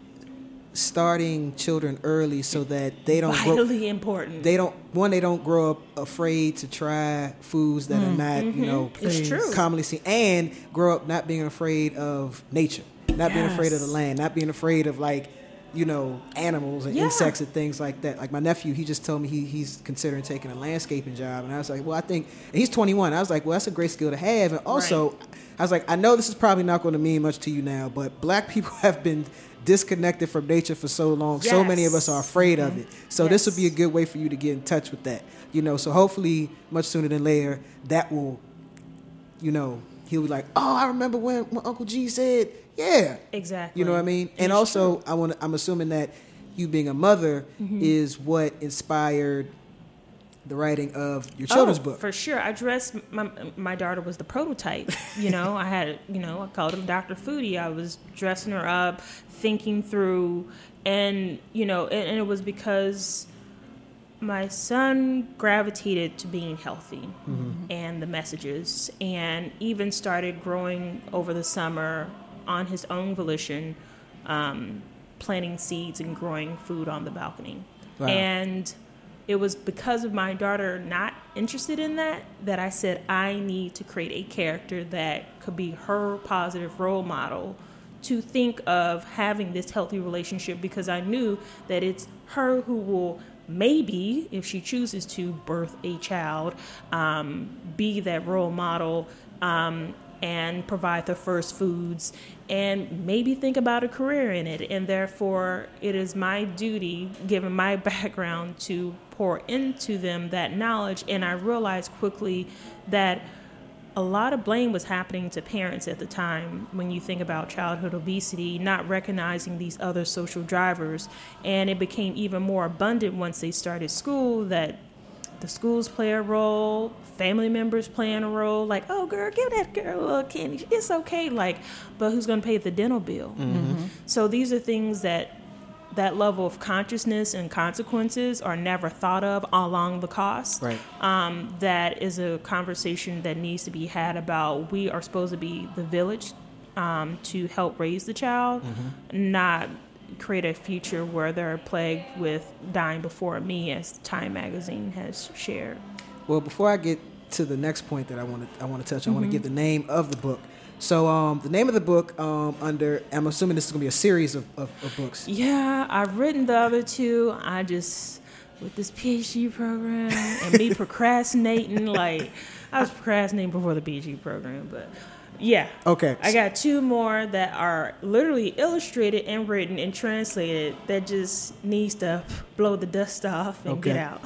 C: starting children early so that they don't grow,
E: Vitally important.
C: they don't one they don't grow up afraid to try foods that are mm, not you mm-hmm. know
E: It's true.
C: commonly seen and grow up not being afraid of nature not being afraid of the land not being afraid of like you know animals and
E: Yeah.
C: insects and things like that like my nephew he just told me he, he's considering taking a landscaping job and i was like well i think and he's 21 i was like well that's a great skill to have and also i was like i know this is probably not going to mean much to you now but black people have been disconnected from nature for so long so many of us are
E: Yes.
C: afraid of it so this would be a good way for you to get in touch with that you know so hopefully much sooner than later that will you know he'll be like oh i remember when, when uncle g said yeah
E: exactly.
C: you know what i mean and also
E: true.
C: i want i'm assuming that you being a mother
E: Mm-hmm.
C: is what inspired the writing of your children's
E: oh,
C: book
E: For sure. I dressed my my daughter was the prototype. You know, I had you know, I called him Dr. Foodie. I was dressing her up, thinking through and you know, and, and it was because my son gravitated to being healthy and the messages and even started growing over the summer on his own volition um, planting seeds and growing food on the balcony
C: Wow.
E: and it was because of my daughter not interested in that that i said i need to create a character that could be her positive role model to think of having this healthy relationship because I knew that it's her who will maybe, if she chooses to, birth a child, um, be that role model. Um, and provide the first foods and maybe think about a career in it. And therefore, it is my duty, given my background, to pour into them that knowledge. And I realized quickly that a lot of blame was happening to parents at the time when you think about childhood obesity, not recognizing these other social drivers. And it became even more abundant once they started school that the schools play a role, family members playing a role. Like, oh, girl, give that girl a little candy. It's okay. Like, but who's going to pay the dental bill? So these are things that that level of consciousness and consequences are never thought of along the cost.
C: Right.
E: Um, that is a conversation that needs to be had about we are supposed to be the village um, to help raise the child, not create a future where they're plagued with dying before me, as Time Magazine has shared.
C: Well, before I get to the next point that I want to I want to touch, I
E: Mm-hmm.
C: want to give the name of the book. So, um, the name of the book um, under I'm assuming this is going to be a series of, of, of books.
E: Yeah, I've written the other two. I just with this PhD program and me procrastinating, like I was procrastinating before the PhD program, but yeah.
C: Okay.
E: I got two more that are literally illustrated and written and translated that just needs to blow the dust off and get out.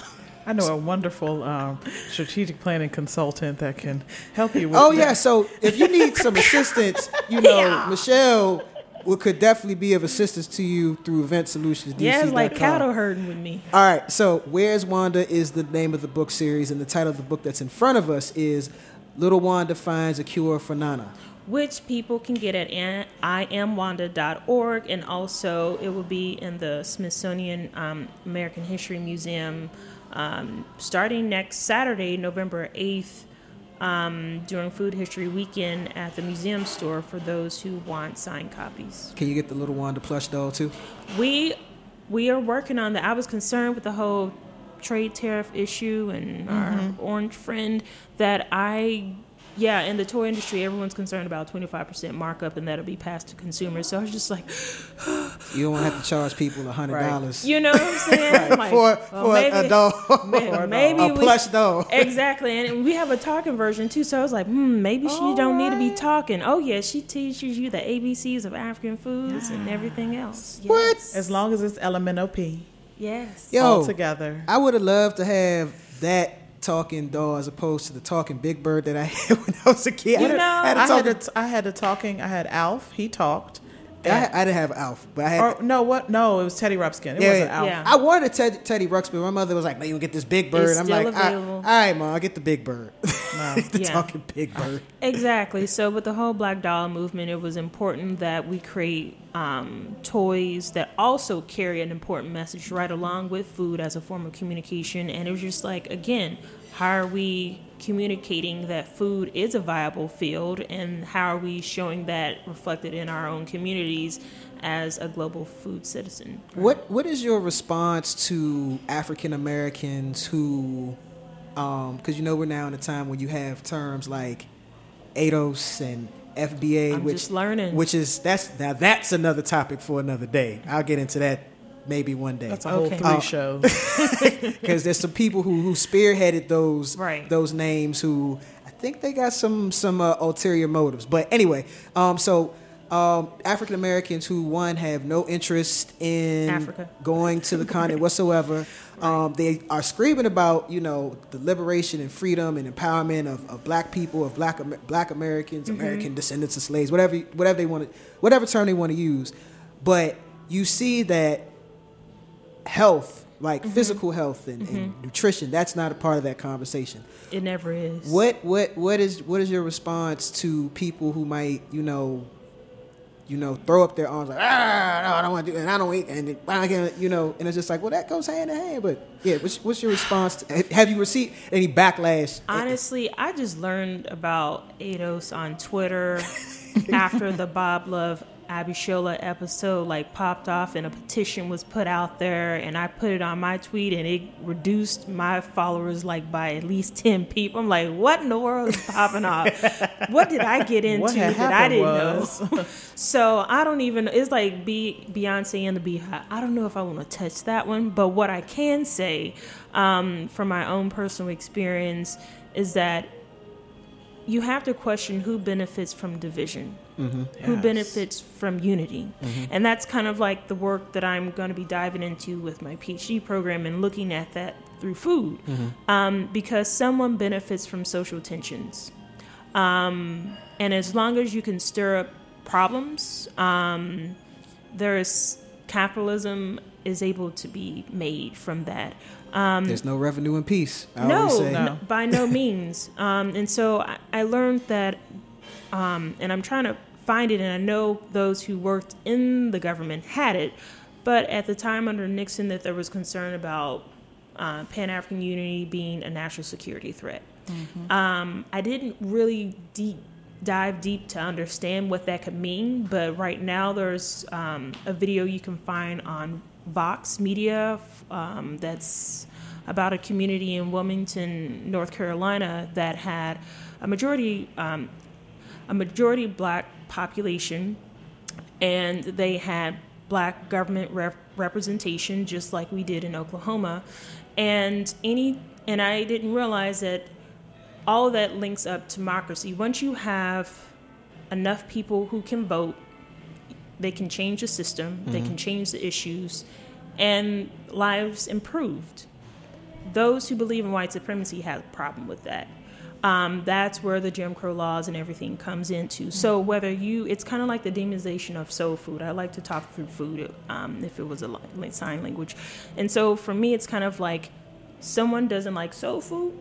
D: I know a wonderful um, strategic planning consultant that can help you with that.
C: Oh
D: that.
C: yeah, so if you need some assistance, you know
E: Yeah.
C: Michelle will, could definitely be of assistance to you through Event Solutions. DC.
E: Yeah, it's like cattle herding with me.
C: All right, so Where's Wanda is the name of the book series, and the title of the book that's in front of us is Little Wanda Finds a Cure for Nana.
E: which people can get at an- iamwanda.org, and also it will be in the Smithsonian um, American History Museum um, starting next Saturday, November 8th, um, during Food History Weekend at the museum store for those who want signed copies.
C: Can you get the Little Wanda plush doll too?
E: We we are working on that. I was concerned with the whole trade tariff issue and our orange friend that I Yeah, in the toy industry, everyone's concerned about 25% markup and that'll be passed to consumers. So I was just like,
C: You don't have to charge people a hundred dollars
E: you know what I'm saying? Like,
C: for
E: well,
C: for
E: maybe-
C: a doll,
E: may- maybe
C: a
E: we-
C: plush doll.
E: Exactly, and we have a talking version too. So I was like, hmm, maybe she don't need to be talking. Oh yeah, she teaches you the ABCs of African foods and everything else. Yes.
C: What?
D: As long as it's LMNOP
E: Yes.
C: Yo,
D: all together.
C: I would have loved to have that talking doll as opposed to the talking Big Bird that I had when I was a kid.
E: You
C: I,
E: know,
C: had a
D: I had,
C: talking,
D: a t- I had a talking. I had Alf. He talked.
C: I, I didn't have Alf, but I had.
D: Or no, what? No, it was Teddy Ruxpin. It
C: yeah,
D: wasn't
C: yeah.
D: Alf.
E: Yeah.
C: I wanted a Ted, Teddy Ruxpin. My mother was like, "Man, you get this Big Bird."
E: It's
C: I'm
E: still
C: like, "All right,
E: available.
C: "All right, mom, I get the Big Bird." the
E: Yeah.
C: talking Big Bird.
E: Exactly. So with the whole Black Dollar movement, it was important that we create um, toys that also carry an important message right along with food as a form of communication. And it was just like, again, how are we communicating that food is a viable field, and how are we showing that reflected in our own communities as a global food citizen?
C: What What is your response to African Americans who, um, because you know we're now in a time when you have terms like ADOS and FBA,
E: I'm
C: which
E: learning.
C: which is that's now that's another topic for another day. I'll get into that maybe one day.
D: That's a whole
E: Okay.
D: three
C: Oh.
D: shows.
C: because there's some people who who spearheaded those
E: Right.
C: those names who I think they got some some uh, ulterior motives. But anyway, um, so um, African Americans who one have no interest in
E: Africa.
C: going to the continent whatsoever. Um, they are screaming about you know the liberation and freedom and empowerment of, of black people of black black Americans, American descendants of slaves, whatever whatever they want to whatever term they want to use. But you see that health, like physical health and, and nutrition, that's not a part of that conversation.
E: It never is.
C: What what what is what is your response to people who might you know, you know, throw up their arms like ah no I don't want to do and I don't eat and I can't, you know and it's just like well that goes hand in hand but yeah what's, what's your response to, have- have you received any backlash
E: Honestly, I just learned about ADOS on Twitter after the Bob Love Abishola episode like popped off and a petition was put out there and I put it on my tweet and it reduced my followers like by at least 10 people. I'm like, what in the world is popping off? what did I get into that I didn't
D: was-
E: know? so I don't even, it's like Be- Beyonce and the Beyhive. I don't know if I want to touch that one, but what I can say um, from my own personal experience is that you have to question who benefits from division, who
D: Yes.
E: benefits from unity. And that's kind of like the work that I'm going to be diving into with my PhD program and looking at that through food. Um, because someone benefits from social tensions. Um, and as long as you can stir up problems, um, there's capitalism is able to be made from that. Um,
C: there's no revenue in peace I
E: no,
C: say.
D: No.
E: by no means. Um, and so I, I learned that, um, and I'm trying to find it, and I know those who worked in the government had it, but at the time under Nixon, that there was concern about uh, Pan African unity being a national security threat. Um, I didn't really deep dive deep to understand what that could mean, but right now there's um, a video you can find on Vox Media um, that's about a community in Wilmington, North Carolina, that had a majority um, a majority black population, and they had black government rep- representation, just like we did in Oklahoma. And any and I didn't realize that all of that links up to democracy. Once you have enough people who can vote, they can change the system, they can mm-hmm. change the issues, and lives improved. Those who believe in white supremacy have a problem with that. Um, that's where the Jim Crow laws and everything comes into. So whether you, it's kind of like the demonization of soul food. I like to talk through food um, if it was a sign language, and so for me, it's kind of like someone doesn't like soul food.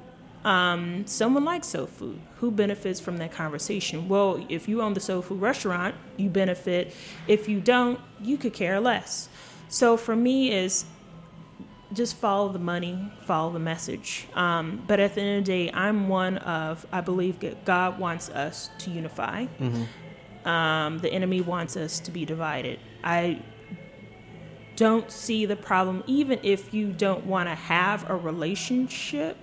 E: Um, someone likes soul food. Who benefits from that conversation? Well, if you own the soul food restaurant, you benefit. If you don't, you could care less. So for me, is just follow the money, follow the message. Um, but at the end of the day, I'm one of, I believe that God wants us to unify. Um, the enemy wants us to be divided. I don't see the problem, even if you don't want to have a relationship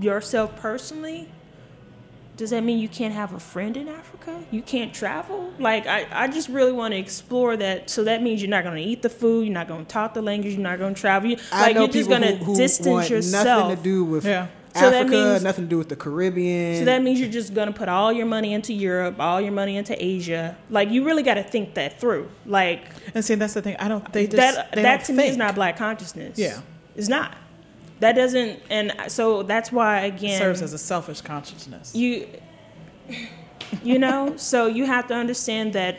E: yourself personally. Does that mean you can't have a friend in Africa? You can't travel? Like, I, I just really want to explore that. So that means you're not going to eat the food, you're not going to talk the language, you're not going to travel. You,
C: I
E: like,
C: know
E: you're just
C: people
E: going
C: who,
E: to distance
C: want
E: yourself.
C: nothing to do with
D: Yeah.
E: So that
C: Africa,
E: means-
C: nothing to do with the Caribbean.
E: So that means you're just going to put all your money into Europe, all your money into Asia. Like, you really got to think that through. Like,
D: And see, that's the thing. I don't. They just
E: that
D: they
E: that
D: don't
E: to me is not black consciousness.
D: Yeah.
E: It's not. That doesn't, and so that's why again
D: serves as a selfish consciousness.
E: you you know so you have to understand that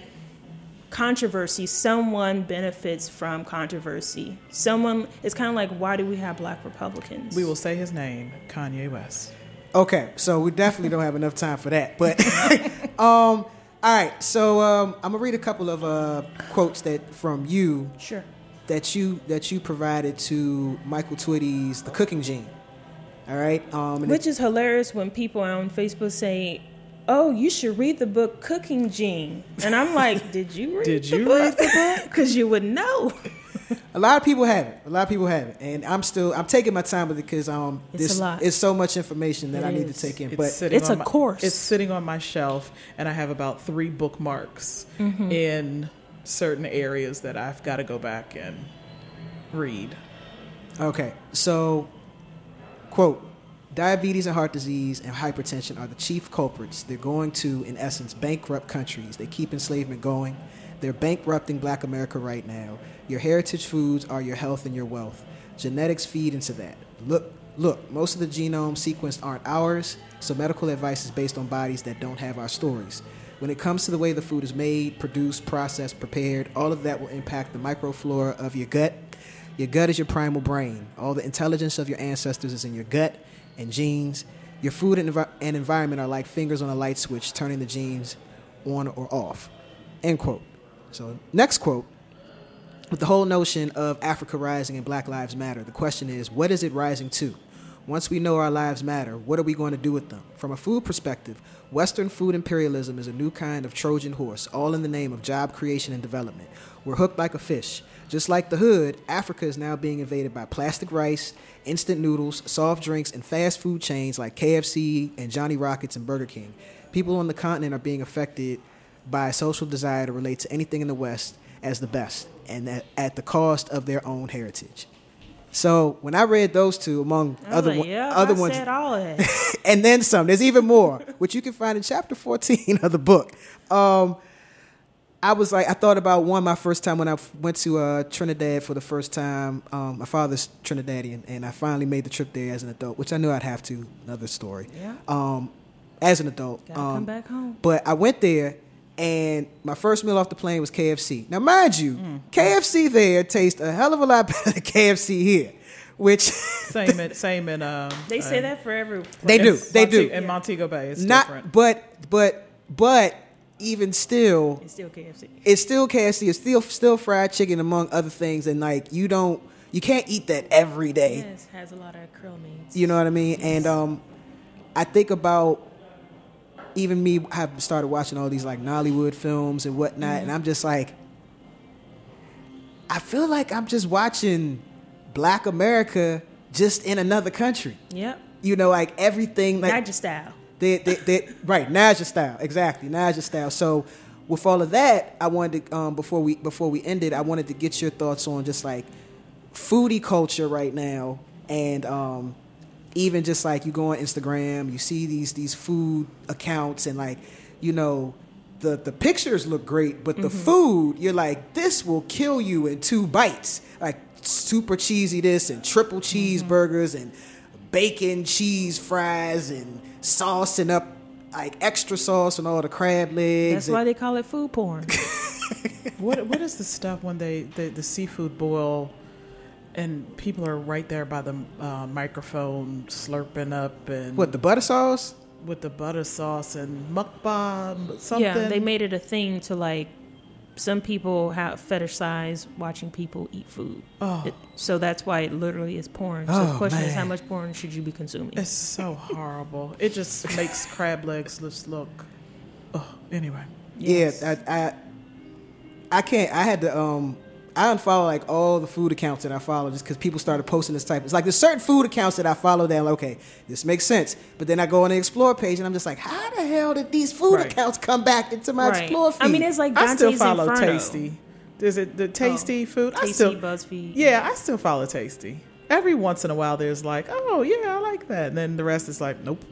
E: controversy someone benefits from controversy someone it's kind of like why do we have black republicans
D: we will say his name, Kanye West.
C: Okay, so we definitely don't have enough time for that. But um, all right, so um, I'm gonna read a couple of uh, quotes that from you
E: sure
C: that you that you provided to Michael Twitty's The Cooking Gene. All right, um, and
E: which is hilarious when people on facebook say oh you should read the book cooking gene and i'm like did you read
D: Did
E: the
D: you
E: book?
D: read the book?
E: because you would know
C: a lot of people have it. A lot of people have it, and I'm still I'm taking my time with it because um,
E: It's
C: this is so much information that
E: It
C: I need
E: is.
C: to take in.
D: It's
C: but
E: It's a
D: my-
E: course.
D: It's sitting on my shelf, and I have about three bookmarks
E: Mm-hmm.
D: in certain areas that I've got to go back and read.
C: Okay, so, quote, diabetes and heart disease and hypertension are the chief culprits. They're going to, in essence, bankrupt countries. They keep enslavement going. They're bankrupting black America right now. Your heritage foods are your health and your wealth. Genetics feed into that. Look, look, most of the genome sequenced aren't ours, so medical advice is based on bodies that don't have our stories. When it comes to the way the food is made, produced, processed, prepared, all of that will impact the microflora of your gut. Your gut is your primal brain. All the intelligence of your ancestors is in your gut and genes. Your food and, envi- and environment are like fingers on a light switch, turning the genes on or off. End quote. So, next quote. With the whole notion of Africa rising and Black Lives Matter, the question is, what is it rising to? Once we know our lives matter, what are we going to do with them? From a food perspective, Western food imperialism is a new kind of Trojan horse, all in the name of job creation and development. We're hooked like a fish. Just like the hood, Africa is now being invaded by plastic rice, instant noodles, soft drinks, and fast food chains like KFC and Johnny Rockets and Burger King. People on the continent are being affected by a social desire to relate to anything in the West as the best, and at, the cost of their own heritage. So when I read those two, among other
E: like,
C: one-
E: yeah,
C: other
E: I
C: ones,
E: said all of that.
C: and then some. There's even more, which you can find in chapter 14 of the book. Um, I was like, I thought about one my first time when I went to uh, Trinidad for the first time. Um, my father's Trinidadian, and I finally made the trip there as an adult, which I knew I'd have to. Another story.
E: Yeah.
C: Um, as an adult.
E: Gotta
C: um,
E: come back home.
C: But I went there, and my first meal off the plane was KFC. Now, mind you, KFC there tastes a hell of a lot better than KFC here, which
D: Same in same in um.
E: They say
D: um,
E: that for every.
C: they do, they
D: Monte-
C: do.
D: in Montego Bay. It's
C: Not,
D: different.
C: but but but even still,
E: It's still KFC.
C: it's still KFC. It's still still fried chicken among other things, and like you don't, you can't eat that every day.
E: Yes, has a lot of krill meats.
C: You know what I mean? And um, I think about even me have started watching all these like Nollywood films and whatnot, and I'm just like, I feel like I'm just watching Black America just in another country.
E: Yep.
C: You know, like everything like
E: Niger style.
C: they, they, they, right, Naija style, exactly, Naija style. So, with all of that, I wanted to, um, before we before we ended, I wanted to get your thoughts on just like foodie culture right now, and um, even just like you go on Instagram, you see these these food accounts, and like you know. The, the pictures look great, but the mm-hmm. food, you're like, this will kill you in two bites. Like super cheesy this and triple cheeseburgers mm-hmm. and bacon cheese fries and saucing up like extra sauce and all the crab legs.
E: That's
C: and-
E: why they call it food porn.
D: What what is the stuff when they the, the seafood boil, and people are right there by the uh, microphone slurping up and
C: what the butter sauce?
D: with the butter sauce and mukbang something.
E: yeah, they made it a thing to like. Some people have fetishize watching people eat food.
D: Oh.
E: It- so that's why it literally is porn. So
C: Oh,
E: the question is, how much porn should you be consuming?
D: It's so horrible. It just makes crab legs just look. Oh, anyway.
E: Yes.
C: Yeah, I, I I can't. I had to um I unfollow like all the food accounts that I follow just because people started posting this type. It's like there's certain food accounts that I follow that I'm like, okay, this makes sense. But then I go on the explore page and I'm just like, how the hell did these food
D: Right.
C: accounts come back into my
E: Right.
C: explore feed?
E: I mean, it's like
D: I still follow
E: Inferno.
D: Tasty. Is it the Tasty oh, food? I
E: Tasty,
D: still,
E: BuzzFeed.
D: Yeah, I still follow Tasty. Every once in a while, there's like, oh yeah, I like that, and then the rest is like, nope,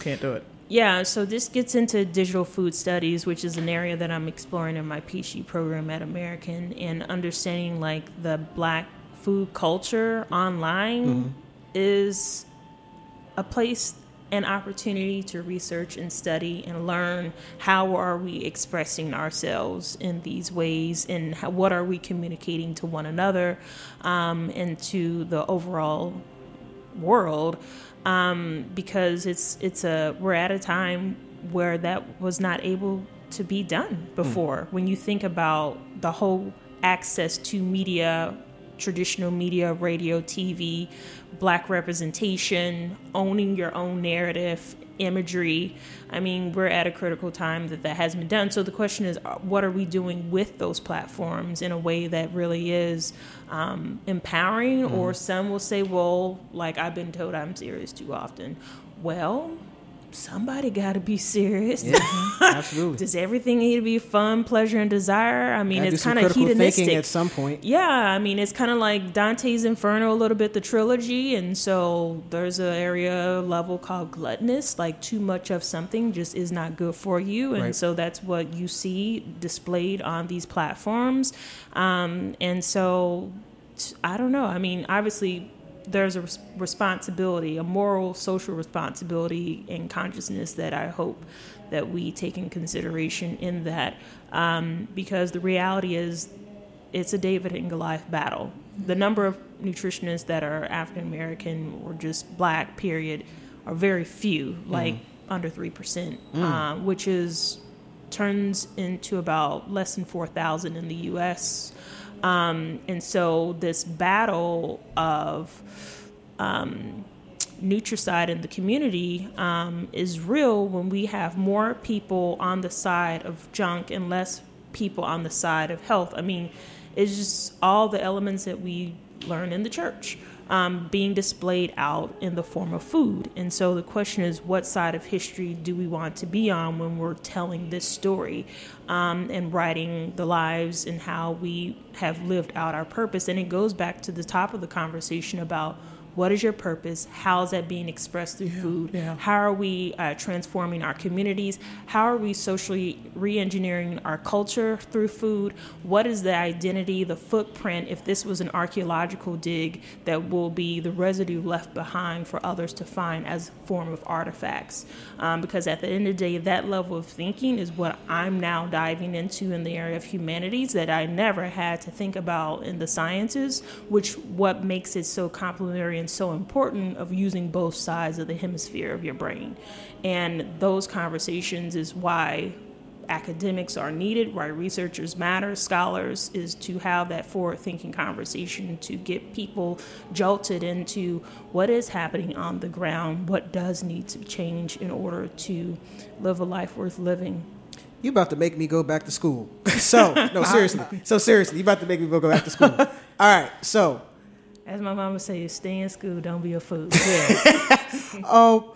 D: can't do it.
E: Yeah, so this gets into digital food studies, which is an area that I'm exploring in my PhD program at American, and understanding like the black food culture online is a place an opportunity to research and study and learn how are we expressing ourselves in these ways and how, what are we communicating to one another um, and to the overall world um, because it's it's a we're at a time where that was not able to be done before. When you think about the whole access to media, traditional media, radio, TV, black representation, owning your own narrative, imagery. I mean, we're at a critical time that that hasn't been done. So the question is, uh, what are we doing with those platforms in a way that really is um, empowering? Or some will say, well, like I've been told I'm serious too often. Well, somebody got to be serious.
C: Absolutely.
E: Does everything need to be fun, pleasure, and desire? I mean,
C: Gotta
E: it's kind of hedonistic.
C: thinking at some point.
E: Yeah, I mean, it's kind of like Dante's Inferno, a little bit the trilogy, and so there's an area level called gluttonous, like too much of something just is not good for you, and
C: Right.
E: so that's what you see displayed on these platforms, um, and so I don't know. I mean, obviously. There's a res- responsibility, a moral, social responsibility, and consciousness that I hope that we take in consideration in that, um, because the reality is it's a David and Goliath battle. The number of nutritionists that are African American or just black, period, are very few, like under 3%, um, which is turns into about less than 4,000 in the US. Um, and so this battle of um, nutricide in the community um, is real when we have more people on the side of junk and less people on the side of health. I mean, it's just all the elements that we learn in the church um, being displayed out in the form of food. And so the question is, what side of history do we want to be on when we're telling this story um, and writing the lives and how we have lived out our purpose? And it goes back to the top of the conversation about what is your purpose? How is that being expressed through food?
D: yeah.
E: How are we uh, transforming our communities? How are we socially re engineering our culture through food? What is the identity, the footprint, if this was an archaeological dig, that will be the residue left behind for others to find as a form of artifacts? Um, because at the end of the day, that level of thinking is what I'm now diving into in the area of humanities that I never had to think about in the sciences, which what makes it so complementary and so important of using both sides of the hemisphere of your brain. And those conversations is why academics are needed, why researchers matter, scholars, is to have that forward thinking conversation to get people jolted into what is happening on the ground, what does need to change in order to live a life worth living.
C: You about to make me go back to school. So, no, seriously. So seriously, you about to make me go back to school. All right. So,
E: As my mama says, stay in school, don't be a fool.
C: um,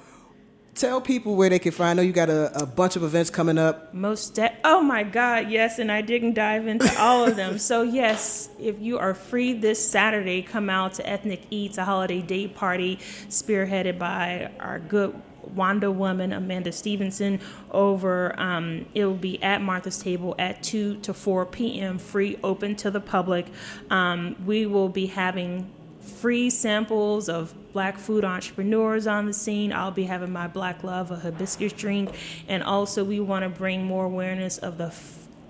C: tell people where they can find. I know you got a, a bunch of events coming up.
E: Most de- oh my God, yes, and I didn't dive into all of them. so yes, if you are free this Saturday, come out to Ethnic Eats, a holiday day party spearheaded by our good Wanda woman Amanda Stevenson. Over, um, it will be at Martha's Table at two to four p.m. Free, open to the public. Um, we will be having free samples of black food entrepreneurs on the scene. I'll be having my Black Love, a hibiscus drink. And also, we want to bring more awareness of the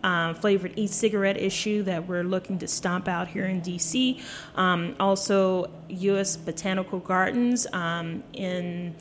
E: um, flavored e cigarette issue that we're looking to stomp out here in DC. Um, also, U.S. Botanical Gardens um, in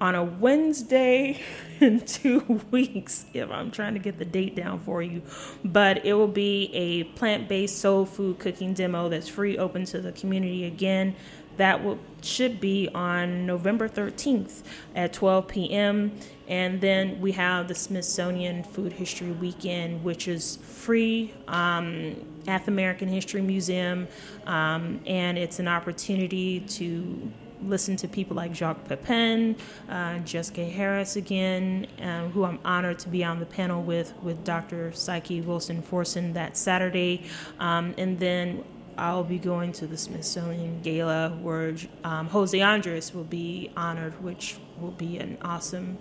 E: on a Wednesday in two weeks, if I'm trying to get the date down for you. But it will be a plant based soul food cooking demo that's free, open to the community again. That will should be on November 13th at 12 p.m. And then we have the Smithsonian Food History Weekend, which is free um, at the American History Museum, um, and it's an opportunity to listen to people like Jacques Pepin, uh, Jessica Harris again, um, who I'm honored to be on the panel with, with Dr. Psyche Williams-Forson that Saturday. Um, and then I'll be going to the Smithsonian Gala where um, Jose Andres will be honored, which will be an awesome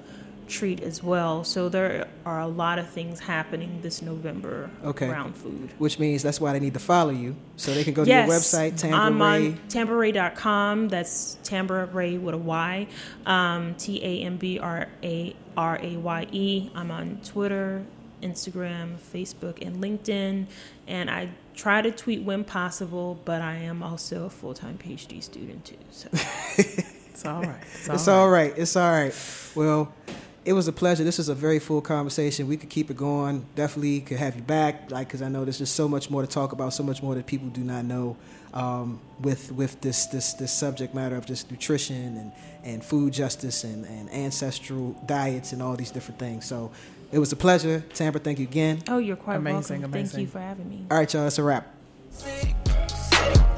E: treat as well. So there are a lot of things happening this November
C: Okay.
E: around food.
C: Which means that's why they need to follow you. So they can go to
E: Yes,
C: your website,
E: I'm
C: Tambra
E: on tambraraye.com. That's Tambra Ray with a Y. Um, T A M B R A R A Y E. I'm on Twitter, Instagram, Facebook, and LinkedIn. And I try to tweet when possible, but I am also a full time PhD student too. So
D: It's all right. It's all
C: It's
D: right.
C: all right. It's all right. Well, it was a pleasure. This is a very full conversation. We could keep it going. Definitely could have you back, like because I know there's just so much more to talk about, so much more that people do not know um, with with this this this subject matter of just nutrition and and food justice and and ancestral diets and all these different things. So. It was a pleasure. Tambra, thank you again.
E: Oh, you're quite
D: Amazing,
E: welcome. Thank you for having me.
C: All right, y'all, it's a wrap.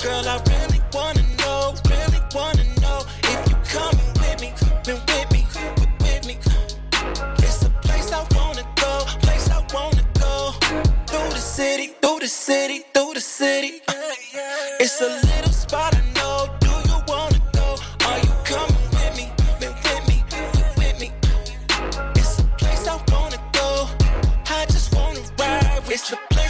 B: Girl, I really wanna know, really wanna know if you coming with me, coming with me, with me. It's a place I wanna go, place I wanna go. Through the city, through the city, through the city. It's a little spot I know, It's the place.